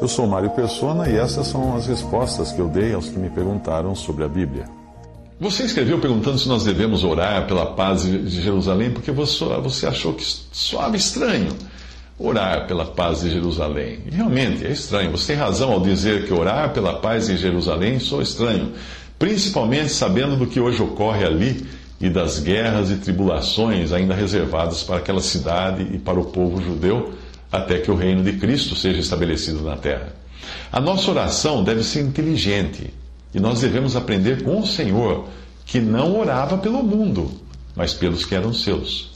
Eu sou Mário Persona e essas são as respostas que eu dei aos que me perguntaram sobre a Bíblia. Você escreveu perguntando se nós devemos orar pela paz de Jerusalém, porque você achou que soava estranho orar pela paz de Jerusalém. E realmente é estranho. Você tem razão ao dizer que orar pela paz em Jerusalém soa estranho, principalmente sabendo do que hoje ocorre ali e das guerras e tribulações ainda reservadas para aquela cidade e para o povo judeu até que o reino de Cristo seja estabelecido na terra. A nossa oração deve ser inteligente e nós devemos aprender com o Senhor que não orava pelo mundo, mas pelos que eram seus.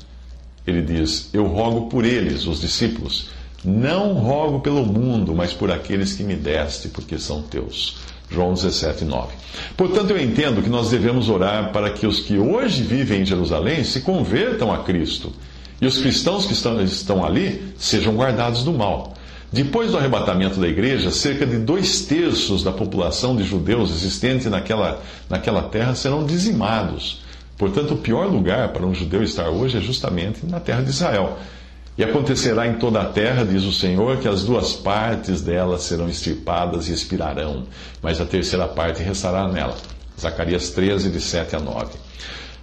Ele diz: Eu rogo por eles, os discípulos. Não rogo pelo mundo, mas por aqueles que me deste, porque são teus. João 17, 9. Portanto, eu entendo que nós devemos orar para que os que hoje vivem em Jerusalém se convertam a Cristo e os cristãos que estão, estão ali sejam guardados do mal. Depois do arrebatamento da igreja, cerca de dois terços da população de judeus existente naquela, naquela terra serão dizimados. Portanto, o pior lugar para um judeu estar hoje é justamente na terra de Israel. E acontecerá em toda a terra, diz o Senhor, que as duas partes dela serão extirpadas e expirarão, mas a terceira parte restará nela. Zacarias 13, de 7 a 9.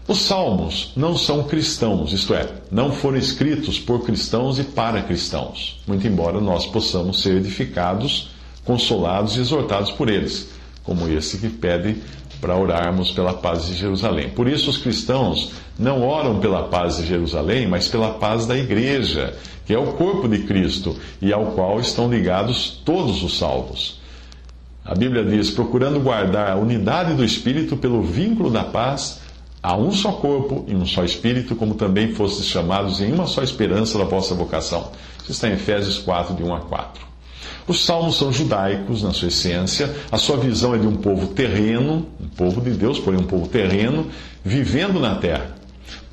Os salmos não são cristãos, isto é, não foram escritos por cristãos e para cristãos, muito embora nós possamos ser edificados, consolados e exortados por eles, como esse que pede para orarmos pela paz de Jerusalém. Por isso, os cristãos não oram pela paz de Jerusalém, mas pela paz da igreja, que é o corpo de Cristo e ao qual estão ligados todos os salvos. A Bíblia diz: procurando guardar a unidade do Espírito pelo vínculo da paz Há um só corpo e um só espírito, como também fostes chamados em uma só esperança da vossa vocação. Isso está em Efésios 4, de 1 a 4. Os salmos são judaicos na sua essência, a sua visão é de um povo terreno, um povo de Deus, porém um povo terreno, vivendo na terra.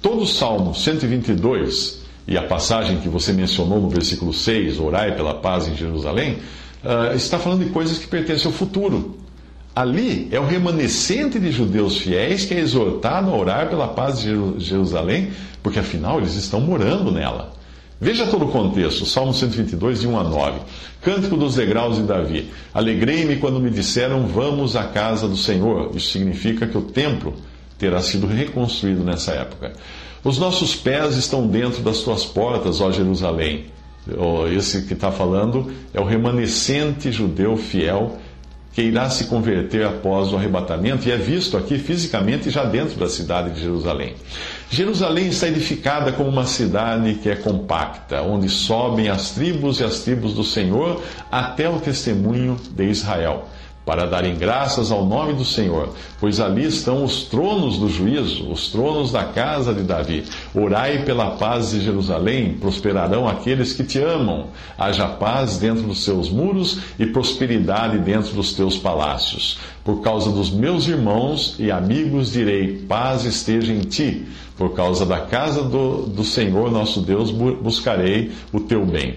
Todo o salmo 122, e a passagem que você mencionou no versículo 6, orai pela paz em Jerusalém, uh, está falando de coisas que pertencem ao futuro. Ali é o remanescente de judeus fiéis que é exortado a orar pela paz de Jerusalém, porque afinal eles estão morando nela. Veja todo o contexto, Salmo 122, de 1 a 9. Cântico dos degraus de Davi. Alegrei-me quando me disseram, vamos à casa do Senhor. Isso significa que o templo terá sido reconstruído nessa época. Os nossos pés estão dentro das tuas portas, ó Jerusalém. Esse que está falando é o remanescente judeu fiel que irá se converter após o arrebatamento e é visto aqui fisicamente já dentro da cidade de Jerusalém. Jerusalém está edificada como uma cidade que é compacta, onde sobem as tribos e as tribos do Senhor até o testemunho de Israel para darem graças ao nome do Senhor, pois ali estão os tronos do juízo, os tronos da casa de Davi. Orai pela paz de Jerusalém, prosperarão aqueles que te amam. Haja paz dentro dos seus muros e prosperidade dentro dos teus palácios. Por causa dos meus irmãos e amigos direi: paz esteja em ti. Por causa da casa do, do Senhor nosso Deus buscarei o teu bem.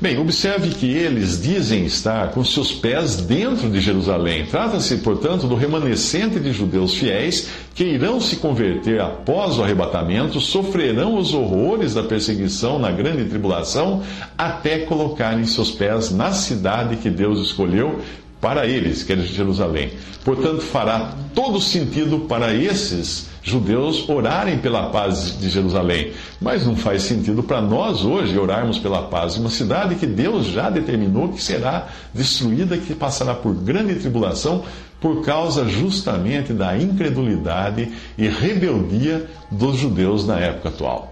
Bem, observe que eles dizem estar com seus pés dentro de Jerusalém. Trata-se, portanto, do remanescente de judeus fiéis que irão se converter após o arrebatamento, sofrerão os horrores da perseguição na grande tribulação, até colocarem seus pés na cidade que Deus escolheu para eles, que é Jerusalém. Portanto, fará todo sentido para esses judeus orarem pela paz de Jerusalém. Mas não faz sentido para nós hoje orarmos pela paz de uma cidade que Deus já determinou que será destruída, que passará por grande tribulação por causa justamente da incredulidade e rebeldia dos judeus na época atual.